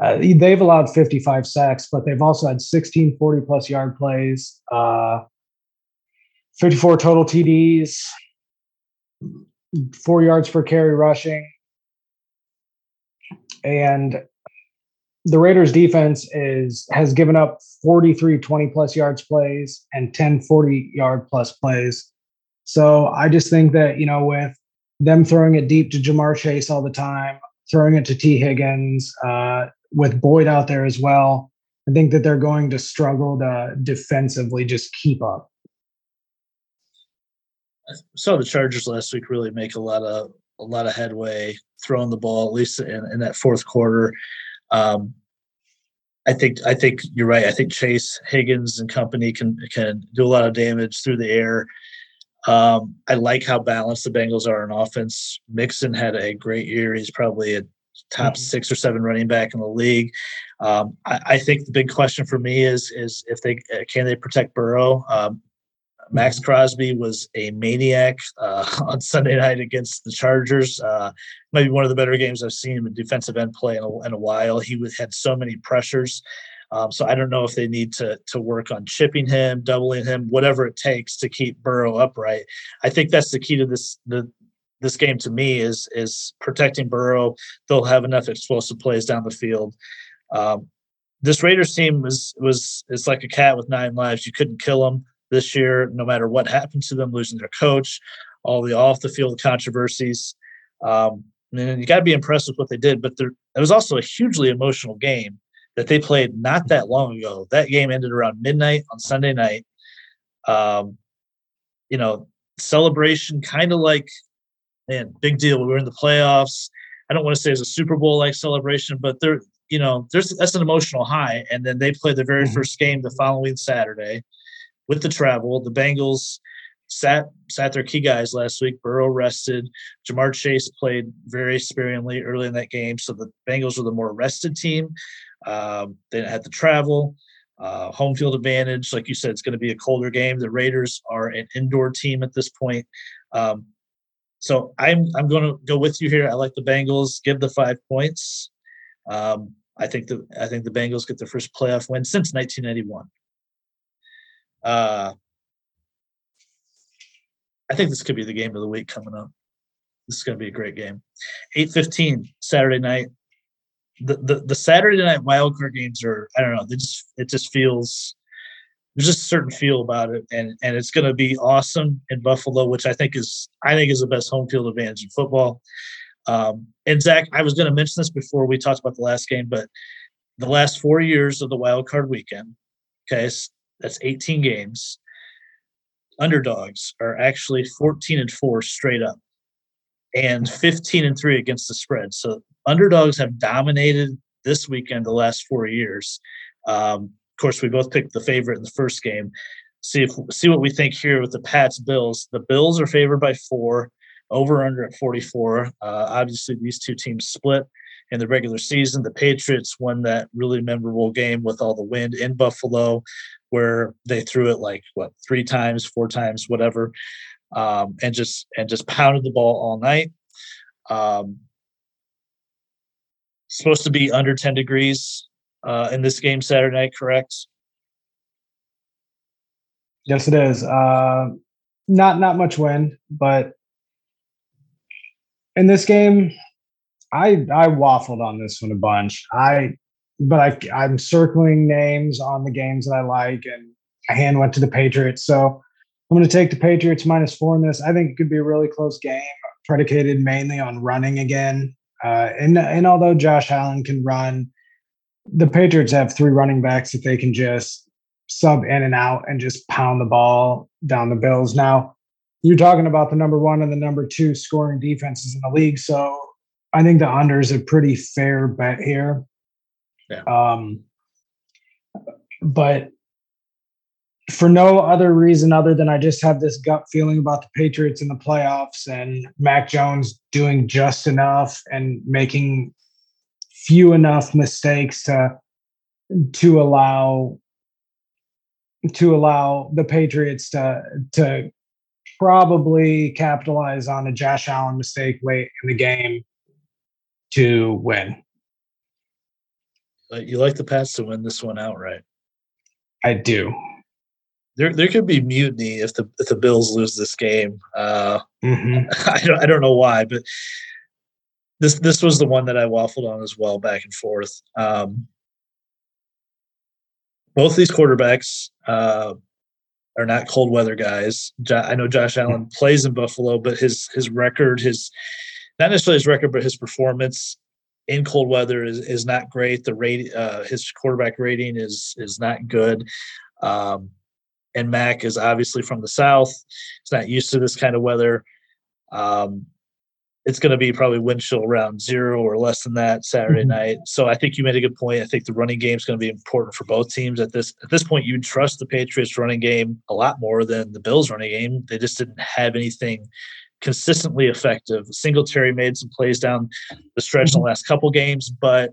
Uh, they've allowed 55 sacks, but they've also had 16 40 plus yard plays, uh, 54 total TDs, four yards per carry rushing. And the Raiders defense is has given up 43 20 plus yards plays and 10 40 yard plus plays. So I just think that, you know, with them throwing it deep to Ja'Marr Chase all the time, throwing it to T. Higgins, uh, with Boyd out there as well, I think that they're going to struggle to defensively just keep up. I saw the Chargers last week really make a lot of a lot of headway throwing the ball, at least in, in that fourth quarter. Um, I think I think you're right. I think Chase Higgins and company can can do a lot of damage through the air. Um, I like how balanced the Bengals are in offense. Mixon had a great year. He's probably a top mm-hmm. six or seven running back in the league. Um, I, I, think the big question for me is is if they can they protect Burrow. Um, Maxx mm-hmm. Crosby was a maniac uh, on Sunday night against the Chargers. Uh, maybe one of the better games I've seen him in defensive end play in a, in a while. He was, had so many pressures. Um, so I don't know if they need to to work on chipping him, doubling him, whatever it takes to keep Burrow upright. I think that's the key to this the this game to me is is protecting Burrow. They'll have enough explosive plays down the field. Um, this Raiders team was was it's like a cat with nine lives. You couldn't kill them this year, no matter what happened to them, losing their coach, all the off the field controversies. Um, and you got to be impressed with what they did. But there, it was also a hugely emotional game that they played not that long ago. That game ended around midnight on Sunday night. Um, you know, celebration kind of like, man, big deal. We were in the playoffs. I don't want to say it's a Super Bowl like celebration, but there, you know, there's that's an emotional high. And then they play the very mm-hmm. first game the following Saturday with the travel. The Bengals sat sat their key guys last week. Burrow rested. Ja'Marr Chase played very sparingly early in that game, so the Bengals were the more rested team. Um, they had to travel. Uh, home field advantage, like you said, it's going to be a colder game. The Raiders are an indoor team at this point. Um, so I'm I'm going to go with you here. I like the Bengals. Give the five points. Um, I think the I think the Bengals get their first playoff win since 1991. Uh, I think this could be the game of the week coming up. This is going to be a great game. 8:15 Saturday night. The, the the Saturday night wildcard games are I don't know. They just it just feels there's just a certain feel about it, and and it's going to be awesome in Buffalo, which I think is I think is the best home field advantage in football. Um, and Zach, I was going to mention this before we talked about the last game, but the last four years of the wild card weekend, okay, that's 18 games. Underdogs are actually 14 and 4 straight up and 15 and 3 against the spread. So underdogs have dominated this weekend the last four years. Um, of course, we both picked the favorite in the first game. See if see what we think here with the Pats Bills. The Bills are favored by four, over under at 44. Uh, obviously, these two teams split in the regular season. The Patriots won that really memorable game with all the wind in Buffalo where they threw it like what three times, four times, whatever, um, and just and just pounded the ball all night. Um, supposed to be under 10 degrees uh, in this game Saturday night, correct? Yes, it is. Uh, not not much wind, but in this game, I I waffled on this one a bunch. I but I, I'm circling names on the games that I like, and my hand went to the Patriots. So I'm going to take the Patriots minus four in this. I think it could be a really close game, predicated mainly on running again. Uh, and and although Josh Allen can run, the Patriots have three running backs that they can just sub in and out and just pound the ball down the Bills. Now, you're talking about the number one and the number two scoring defenses in the league. So I think the under is a pretty fair bet here. Yeah. Um, but for no other reason other than I just have this gut feeling about the Patriots in the playoffs and Mac Jones doing just enough and making few enough mistakes to to allow to allow the Patriots to to probably capitalize on a Josh Allen mistake late in the game to win. But you like the Pats to win this one outright. I do. There, there could be mutiny if the if the Bills lose this game. Uh, mm-hmm. I don't I don't know why, but this this was the one that I waffled on as well, back and forth. Um, both these quarterbacks uh, are not cold weather guys. I know Josh Allen mm-hmm. plays in Buffalo, but his his record, his not necessarily his record, but his performance in cold weather is, is not great. The rate, uh, his quarterback rating is is not good. Um, and Mac is obviously from the south. He's not used to this kind of weather. Um, it's going to be probably wind chill around zero or less than that Saturday mm-hmm. night. So I think you made a good point. I think the running game is going to be important for both teams at this at this point. You trust the Patriots running game a lot more than the Bills running game. They just didn't have anything consistently effective. Singletary made some plays down the stretch in the mm-hmm. last couple games, but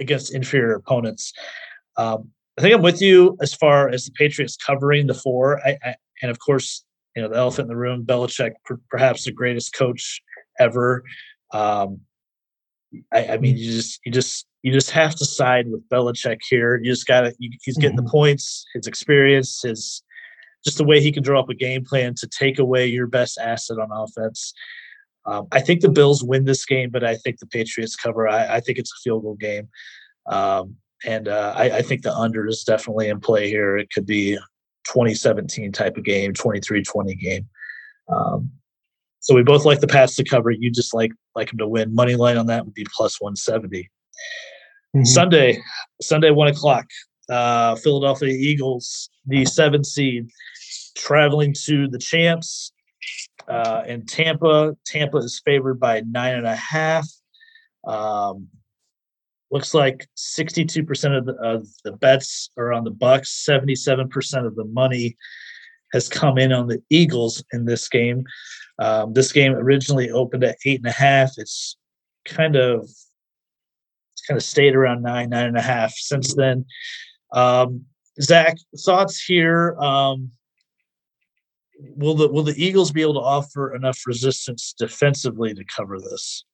against inferior opponents. Um, I think I'm with you as far as the Patriots covering the four. I, I, and of course, you know, the elephant in the room, Belichick, per, perhaps the greatest coach ever. Um, I, I, mean, you just you just you just have to side with Belichick here. You just got to. He's getting mm-hmm. the points, his experience, his just the way he can draw up a game plan to take away your best asset on offense. Um, I think the Bills win this game, but I think the Patriots cover. I, I think it's a field goal game, um, and uh, I, I, think the under is definitely in play here. It could be 2017 type of game, 23-20 game. Um, so we both like the Pats to cover. You just like like them to win. Money line on that would be plus 170. Mm-hmm. Sunday, Sunday one o'clock. Uh, Philadelphia Eagles, the seven seed, traveling to the champs uh, in Tampa. Tampa is favored by nine and a half. Um, looks like 62% of the, of the bets are on the Bucks. 77% of the money has come in on the Eagles in this game. Um, this game originally opened at eight and a half. It's kind of kind of stayed around nine, nine and a half since then. Um, Zach, thoughts here? Um, will the will the Eagles be able to offer enough resistance defensively to cover this?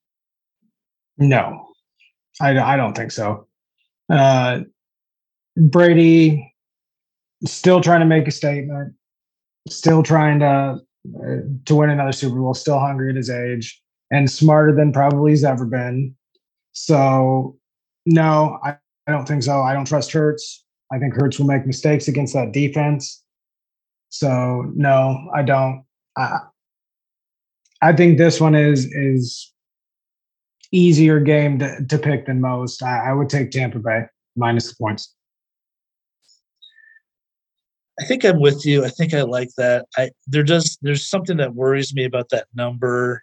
No, I, I don't think so. Uh, Brady still trying to make a statement, still trying to uh, to win another Super Bowl, still hungry at his age and smarter than probably he's ever been. So, no, I, I don't think so. I don't trust Hurts. I think Hurts will make mistakes against that defense. So, no, I don't. I, I think this one is is easier game to, to pick than most. I, I would take Tampa Bay minus the points. I think I'm with you. I think I like that. I there does there's something that worries me about that number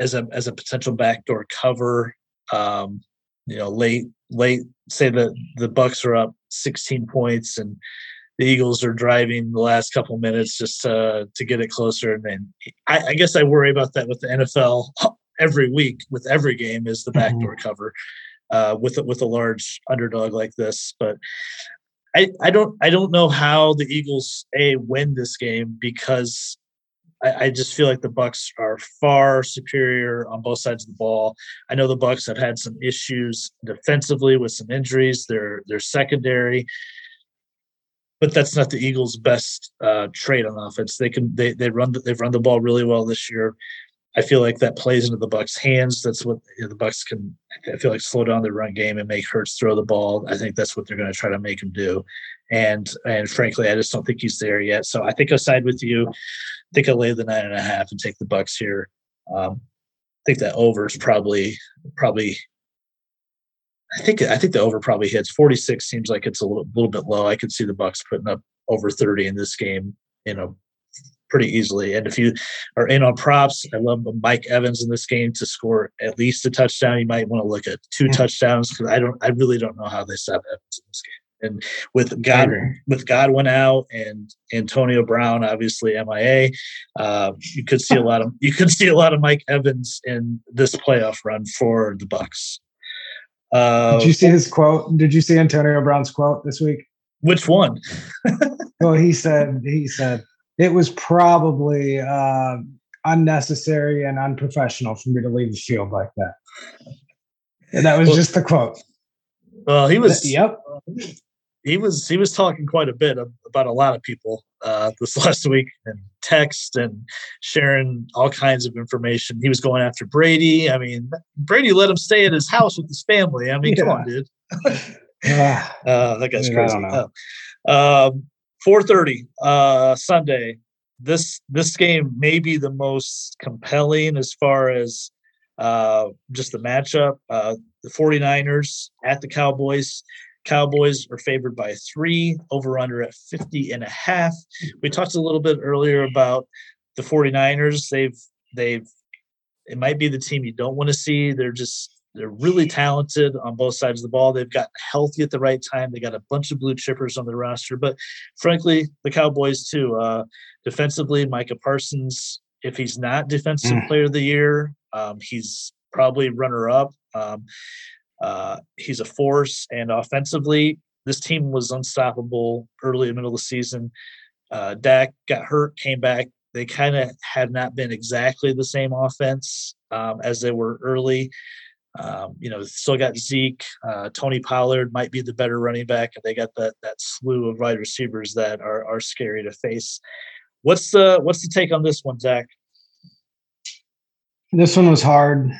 as a as a potential backdoor cover. Um, you know, late late say that the Bucks are up 16 points and the Eagles are driving the last couple minutes just to to get it closer. And then I, I guess I worry about that with the NFL every week with every game is the backdoor mm-hmm. cover. Uh, with with a large underdog like this. But I, I don't I don't know how the Eagles a win this game because I, I, just feel like the Bucks are far superior on both sides of the ball. I know the Bucks have had some issues defensively with some injuries. They're they're secondary, but that's not the Eagles' best uh, on offense. They can they they run the, they've run the ball really well this year. I feel like that plays into the Bucks' hands. That's what you know, the Bucks can. I feel like slow down their run game and make Hurts throw the ball. I think that's what they're going to try to make him do. And and frankly, I just don't think he's there yet. So I think I'll side with you. I think I'll lay the nine and a half and take the Bucks here. Um, I think that over is probably probably. I think I think the over probably hits 46. Seems like it's a little, little bit low. I could see the Bucks putting up over 30 in this game. You know, pretty easily. And if you are in on props, I love Mike Evans in this game to score at least a touchdown. You might want to look at two yeah. touchdowns because I don't, I really don't know how they set Evans in this game. And with God, with Godwin out and Antonio Brown obviously MIA, uh, you could see a lot of you could see a lot of Mike Evans in this playoff run for the Bucks. Uh, Did you see his quote? Did you see Antonio Brown's quote this week? Which one? well, he said he said it was probably uh, unnecessary and unprofessional for me to leave the field like that. And that was well, just the quote. Well, he was. Yep. He was he was talking quite a bit about a lot of people uh, this last week and text and sharing all kinds of information. He was going after Brady. I mean, Brady let him stay at his house with his family. I mean, yeah. come on, dude. yeah. Uh, that guy's crazy. I don't Um, 4:30 uh, Sunday. This this game may be the most compelling as far as uh, just the matchup. Uh, the 49ers at the Cowboys. Cowboys are favored by three, over under at 50 and a half. We talked a little bit earlier about the 49ers. They've they've it might be the team you don't want to see. They're just they're really talented on both sides of the ball. They've gotten healthy at the right time. They got a bunch of blue chippers on the roster, but frankly, the Cowboys too. Uh, defensively, Micah Parsons, if he's not defensive mm. player of the year, um, he's probably runner up. Um, uh, he's a force, and offensively, this team was unstoppable early and middle of the season. Uh, Dak got hurt, came back. They kind of had not been exactly the same offense um, as they were early. Um, you know, still got Zeke, uh, Tony Pollard might be the better running back, and they got that that slew of wide receivers that are are scary to face. What's the what's the take on this one, Zach? This one was hard,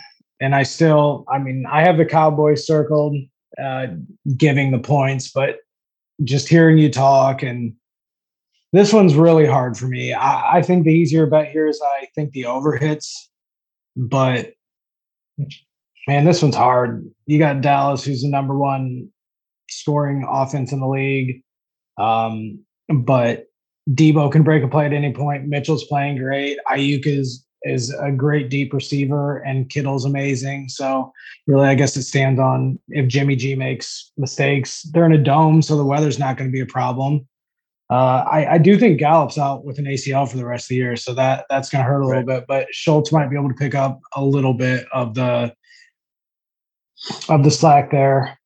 and I still, I mean, I have the Cowboys circled, uh, giving the points, but just hearing you talk and this one's really hard for me. I, I think the easier bet here is I think the over hits, but Man, this one's hard. You got Dallas, who's the number one scoring offense in the league. Um, but Deebo can break a play at any point. Mitchell's playing great. Aiyuk is is a great deep receiver, and Kittle's amazing. So really, I guess it stands on if Jimmy G makes mistakes. They're in a dome, so the weather's not going to be a problem. Uh, I, I, do think Gallup's out with an ACL for the rest of the year, so that that's going to hurt a little right. bit. But Schultz might be able to pick up a little bit of the of the slack there.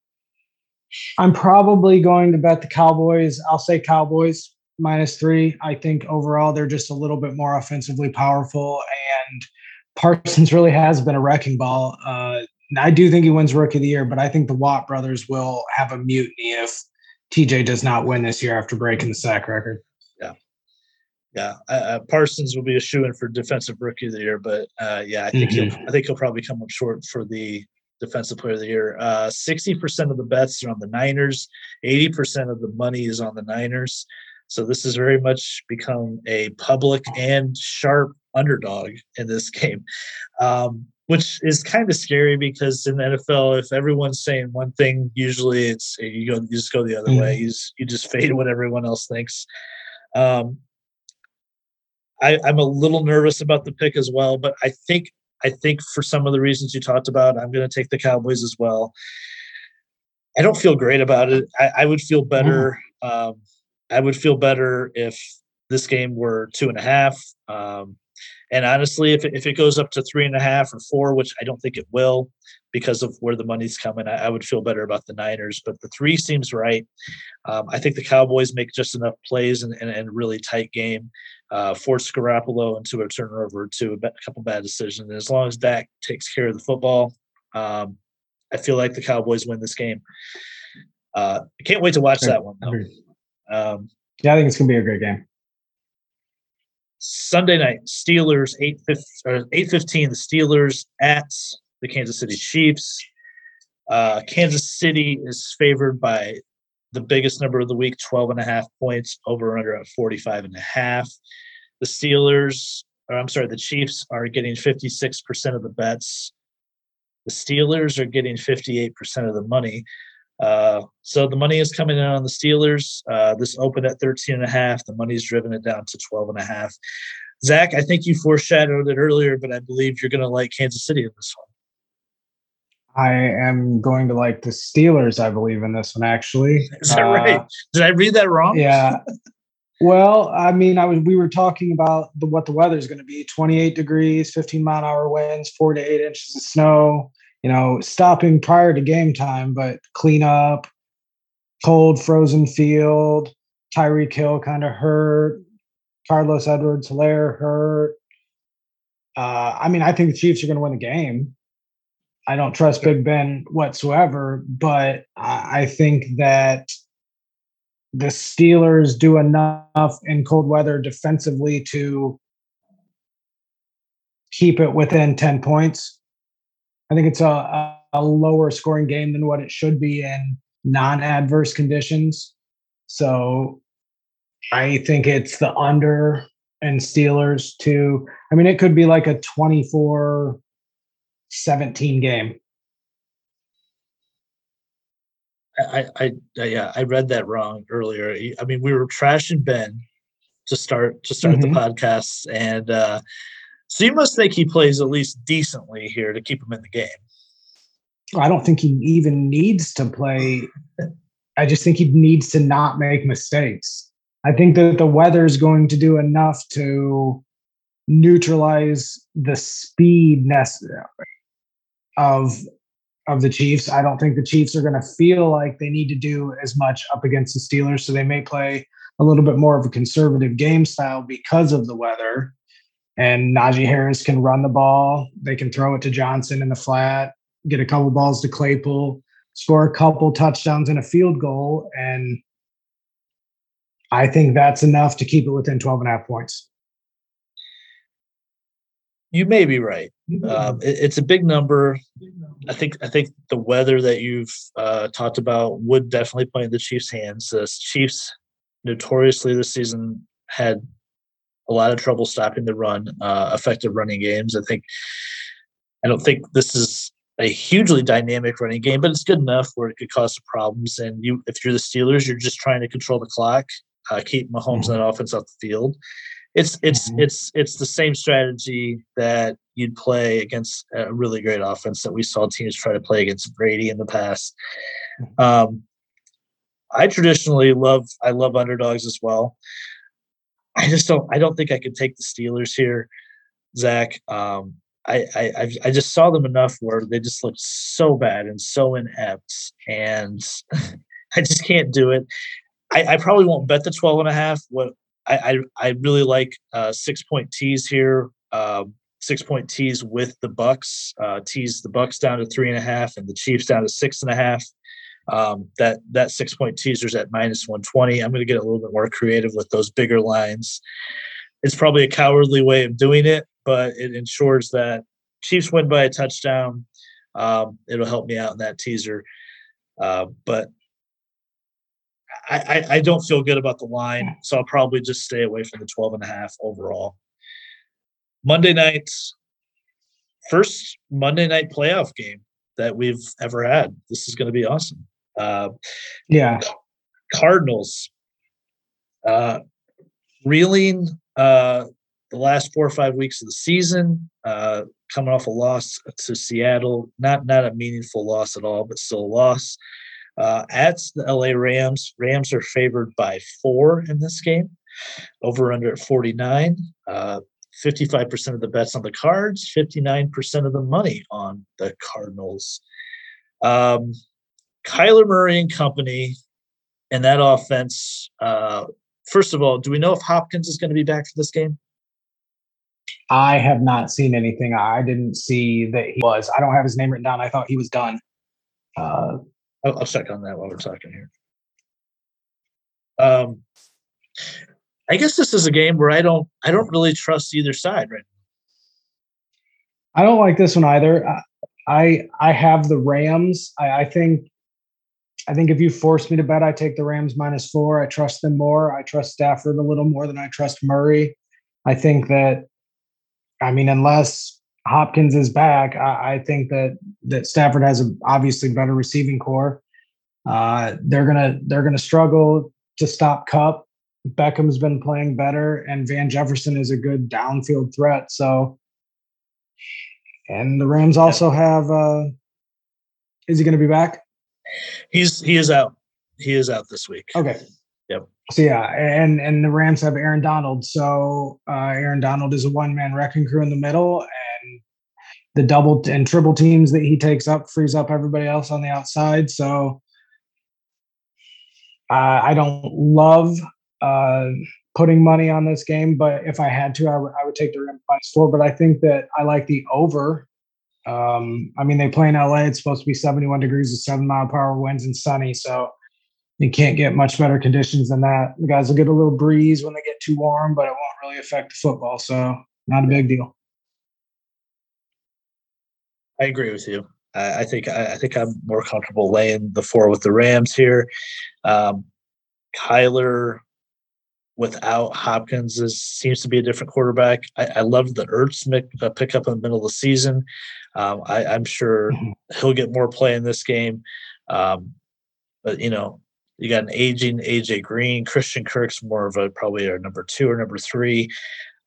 I'm probably going to bet the Cowboys. I'll say Cowboys minus three. I think overall they're just a little bit more offensively powerful, and Parsons really has been a wrecking ball. Uh, I do think he wins Rookie of the Year, but I think the Watt brothers will have a mutiny if TJ does not win this year after breaking the sack record. Yeah, yeah. Uh, Parsons will be a shoe in for Defensive Rookie of the Year, but uh, yeah, I think mm-hmm. he'll I think he'll probably come up short for the defensive player of the year. Uh, 60% of the bets are on the Niners, 80% of the money is on the Niners. So this has very much become a public and sharp underdog in this game, um, which is kind of scary because in the NFL, if everyone's saying one thing, usually it's you go you just go the other mm-hmm. way. You just, you just fade what everyone else thinks. Um, I, I'm a little nervous about the pick as well, but I think I think for some of the reasons you talked about, I'm going to take the Cowboys as well. I don't feel great about it. I, I would feel better. Mm. Um, I would feel better if this game were two and a half. Um, and honestly, if it, if it goes up to three and a half or four, which I don't think it will because of where the money's coming, I, I would feel better about the Niners. But the three seems right. Um, I think the Cowboys make just enough plays and, and, and really tight game, uh, force Garoppolo into a turnover to a, couple bad decisions. And as long as Dak takes care of the football, um, I feel like the Cowboys win this game. Uh, I can't wait to watch that one. Um, yeah, I think it's gonna be a great game. Sunday night, Steelers eight eight fifteen. The Steelers at the Kansas City Chiefs. Uh, Kansas City is favored by the biggest number of the week, 12 and a half points, over under at 45 and a half. The Steelers, or I'm sorry, the Chiefs are getting 56% of the bets. The Steelers are getting 58% of the money. Uh, so the money is coming in on the Steelers. Uh, this opened at 13 and a half. The money's driven it down to 12 and a half. Zach, I think you foreshadowed it earlier, but I believe you're going to like Kansas City in this one. I am going to like the Steelers, I believe, in this one, actually. Is that uh, right? Did I read that wrong? Yeah. well, I mean, I was we were talking about the, what the weather is going to be 28 degrees, 15 mile an hour winds, four to eight inches of snow you know, stopping prior to game time, but clean up, cold, frozen field. Tyreek Hill kind of hurt. Carlos Edwards Helaire hurt. Uh, I mean, I think the Chiefs are going to win the game. I don't trust Big Ben whatsoever, but I, think that the Steelers do enough in cold weather defensively to keep it within 10 points. I think it's a, a lower scoring game than what it should be in non adverse conditions. So I think it's the under and Steelers to, I mean, it could be like a 24 17 game. I, I, yeah, I read that wrong earlier. I mean, we were trashing Ben to start to start mm-hmm. the podcast, and uh, So you must think he plays at least decently here to keep him in the game. I don't think he even needs to play. I just think he needs to not make mistakes. I think that the weather is going to do enough to neutralize the speed necessary of of the Chiefs. I don't think the Chiefs are going to feel like they need to do as much up against the Steelers, so they may play a little bit more of a conservative game style because of the weather. And Najee Harris can run the ball. They can throw it to Johnson in the flat, get a couple balls to Claypool, score a couple touchdowns and a field goal. And I think that's enough to keep it within 12 and a half points. You may be right. Um, it, it's a big number. I think I think the weather that you've uh, talked about would definitely play in the Chiefs' hands. The Chiefs notoriously this season had a lot of trouble stopping the run, uh, effective running games. I think I don't think this is a hugely dynamic running game, but it's good enough where it could cause some problems. And you, if you're the Steelers, you're just trying to control the clock, uh, keep Mahomes mm-hmm. and that offense off the field. It's it's mm-hmm. it's it's the same strategy that you'd play against a really great offense that we saw teams try to play against Brady in the past. Mm-hmm. Um, I traditionally love I love underdogs as well. I just don't I don't think I could take the Steelers here, Zach. Um, I, I I just saw them enough where they just looked so bad and so inept, and I just can't do it. I, I, probably won't bet the 12 and a half. What I I, I really like uh, six point tees here. Uh, six point tees with the Bucks. Uh, tees the Bucks down to three and a half, and the Chiefs down to six and a half. Um, that that six point teaser's at minus 120. I'm going to get a little bit more creative with those bigger lines. It's probably a cowardly way of doing it, but it ensures that Chiefs win by a touchdown. Um, it'll help me out in that teaser. Uh, but I, I, don't feel good about the line, so I'll probably just stay away from the 12 and a half overall. Monday nights, first Monday night playoff game that we've ever had. This is going to be awesome. Uh, yeah. Cardinals uh, reeling uh, the last four or five weeks of the season, uh, coming off a loss to Seattle. Not not a meaningful loss at all, but still a loss. Uh, at the LA Rams, Rams are favored by four in this game. Over under at 49. Uh, 55% of the bets on the cards, 59% of the money on the Cardinals. Um, Kyler Murray and company and that offense. Uh, first of all, do we know if Hopkins is going to be back for this game? I have not seen anything. I didn't see that he was. I don't have his name written down. I thought he was done. Uh, I'll, I'll, check on that while we're talking here. Um, I guess this is a game where I don't. I don't really trust either side right now. I don't like this one either. I I have the Rams. I, I think I think if you force me to bet, I take the Rams minus four. I trust them more. I trust Stafford a little more than I trust Murray. I think that, I mean, unless Hopkins is back, I, I think that that Stafford has a obviously better receiving corps. Uh, they're gonna they're gonna struggle to stop Kupp. Beckham's been playing better, and Van Jefferson is a good downfield threat. So, and the Rams also have. Uh, is he going to be back? He's he is out. He is out this week. Okay. Yep. So yeah, and and the Rams have Aaron Donald. So uh, Aaron Donald is a one man wrecking crew in the middle, and the double and triple teams that he takes up frees up everybody else on the outside. So uh, I don't love uh, putting money on this game, but if I had to, I would would take the Rams by four. But I think that I like the over um, I mean, they play in LA. It's supposed to be 71 degrees with seven mile per hour winds and sunny. So you can't get much better conditions than that. The guys will get a little breeze when they get too warm, but it won't really affect the football. So not a big deal. I agree with you. I, I think I, I, think I'm more comfortable laying the four with the Rams here. Um, Kyler without Hopkins is, seems to be a different quarterback. I, I love the Ertz uh, pickup in the middle of the season. Um, I, am sure mm-hmm. he'll get more play in this game. Um, but you know, you got an aging AJ Green, Christian Kirk's more of a probably a number two or number three.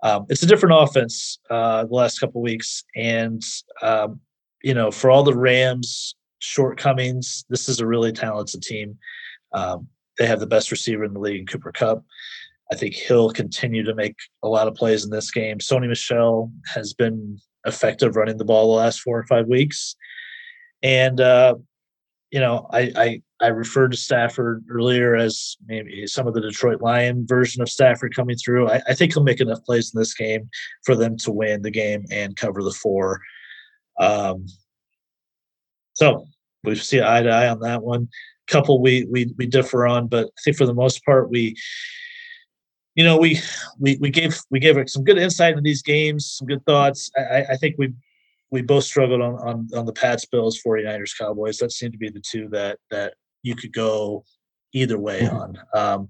um, it's a different offense uh, the last couple weeks, and um, you know, for all the Rams' shortcomings, this is a really talented team. Um, they have the best receiver in the league, in Cooper Kupp. I think he'll continue to make a lot of plays in this game. Sony Michel has been effective running the ball the last four or five weeks, and uh, you know, I, I I referred to Stafford earlier as maybe some of the Detroit Lion version of Stafford coming through. I, I, think he'll make enough plays in this game for them to win the game and cover the four. Um, so we see eye to eye on that one. Couple we we we differ on, but I think for the most part we you know we we we gave we gave some good insight into these games some good thoughts i i think we we both struggled on on, on the pats bills 49ers cowboys that seemed to be the two that that you could go either way mm-hmm. on. Um,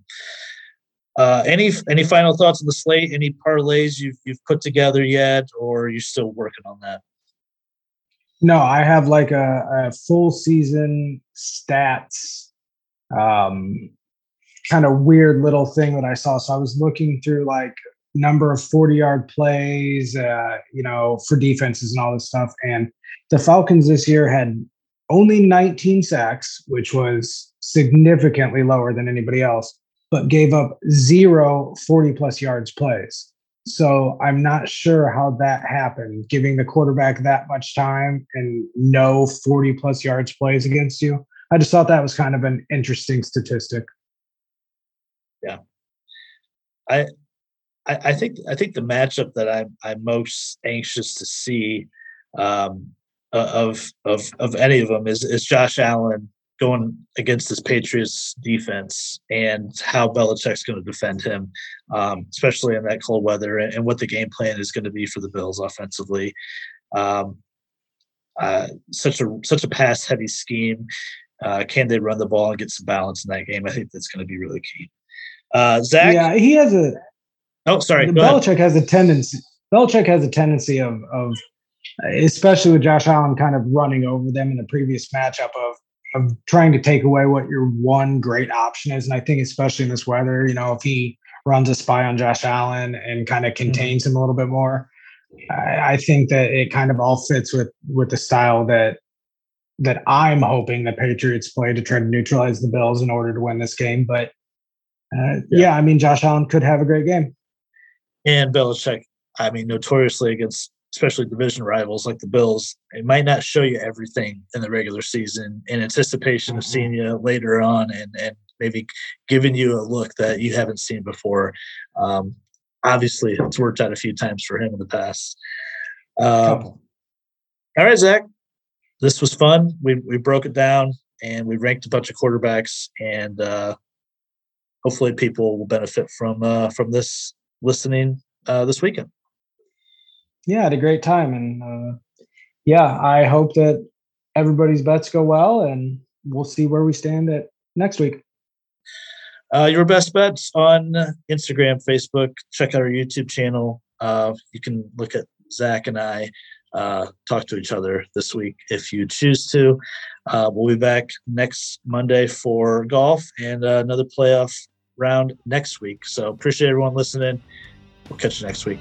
uh, any any final thoughts on the slate? Any parlays you've you've put together yet, or you're you still working on that? No, I have like a, a full season stats um, kind of weird little thing that I saw. So I was looking through like number of 40 yard plays, uh, you know, for defenses and all this stuff. And the Falcons this year had only 19 sacks, which was significantly lower than anybody else, but gave up zero 40 plus yards plays. So I'm not sure how that happened, giving the quarterback that much time and no 40 plus yards plays against you. I just thought that was kind of an interesting statistic. Yeah. I I, think I think the matchup that I'm I'm most anxious to see um, of of of any of them is is Josh Allen going against this Patriots defense and how Belichick's going to defend him, um, especially in that cold weather, and, and, what the game plan is going to be for the Bills offensively. Um, uh, such a such a pass heavy scheme. Uh, can they run the ball and get some balance in that game? I think that's going to be really key. Uh, Zach, yeah, he has a. Oh, sorry. Belichick has a tendency. Belichick has a tendency of of especially with Josh Allen kind of running over them in the previous matchup of of trying to take away what your one great option is. And I think especially in this weather, you know, if he runs a spy on Josh Allen and kind of mm-hmm. contains mm-hmm. him a little bit more, I, I, think that it kind of all fits with with the style that that I'm hoping the Patriots play to try to neutralize the Bills in order to win this game. But uh, yeah. yeah, I mean, Josh Allen could have a great game. And Belichick, I mean, notoriously against especially division rivals like the Bills, it might not show you everything in the regular season in anticipation of seeing mm-hmm. you later on and, and maybe giving you a look that you haven't seen before. Um, obviously, it's worked out a few times for him in the past. Um, all right, Zach, this was fun. We, we broke it down and we ranked a bunch of quarterbacks, and uh, hopefully, people will benefit from uh, from this listening uh, this weekend yeah, had a great time, and uh, yeah, I hope that everybody's bets go well, and we'll see where we stand at next week. Uh, your best bets on Instagram, Facebook. Check out our YouTube channel. Uh, you can look at Zach and I uh, talk to each other this week if you choose to. Uh, we'll be back next Monday for golf and uh, another playoff round next week. So appreciate everyone listening. We'll catch you next week.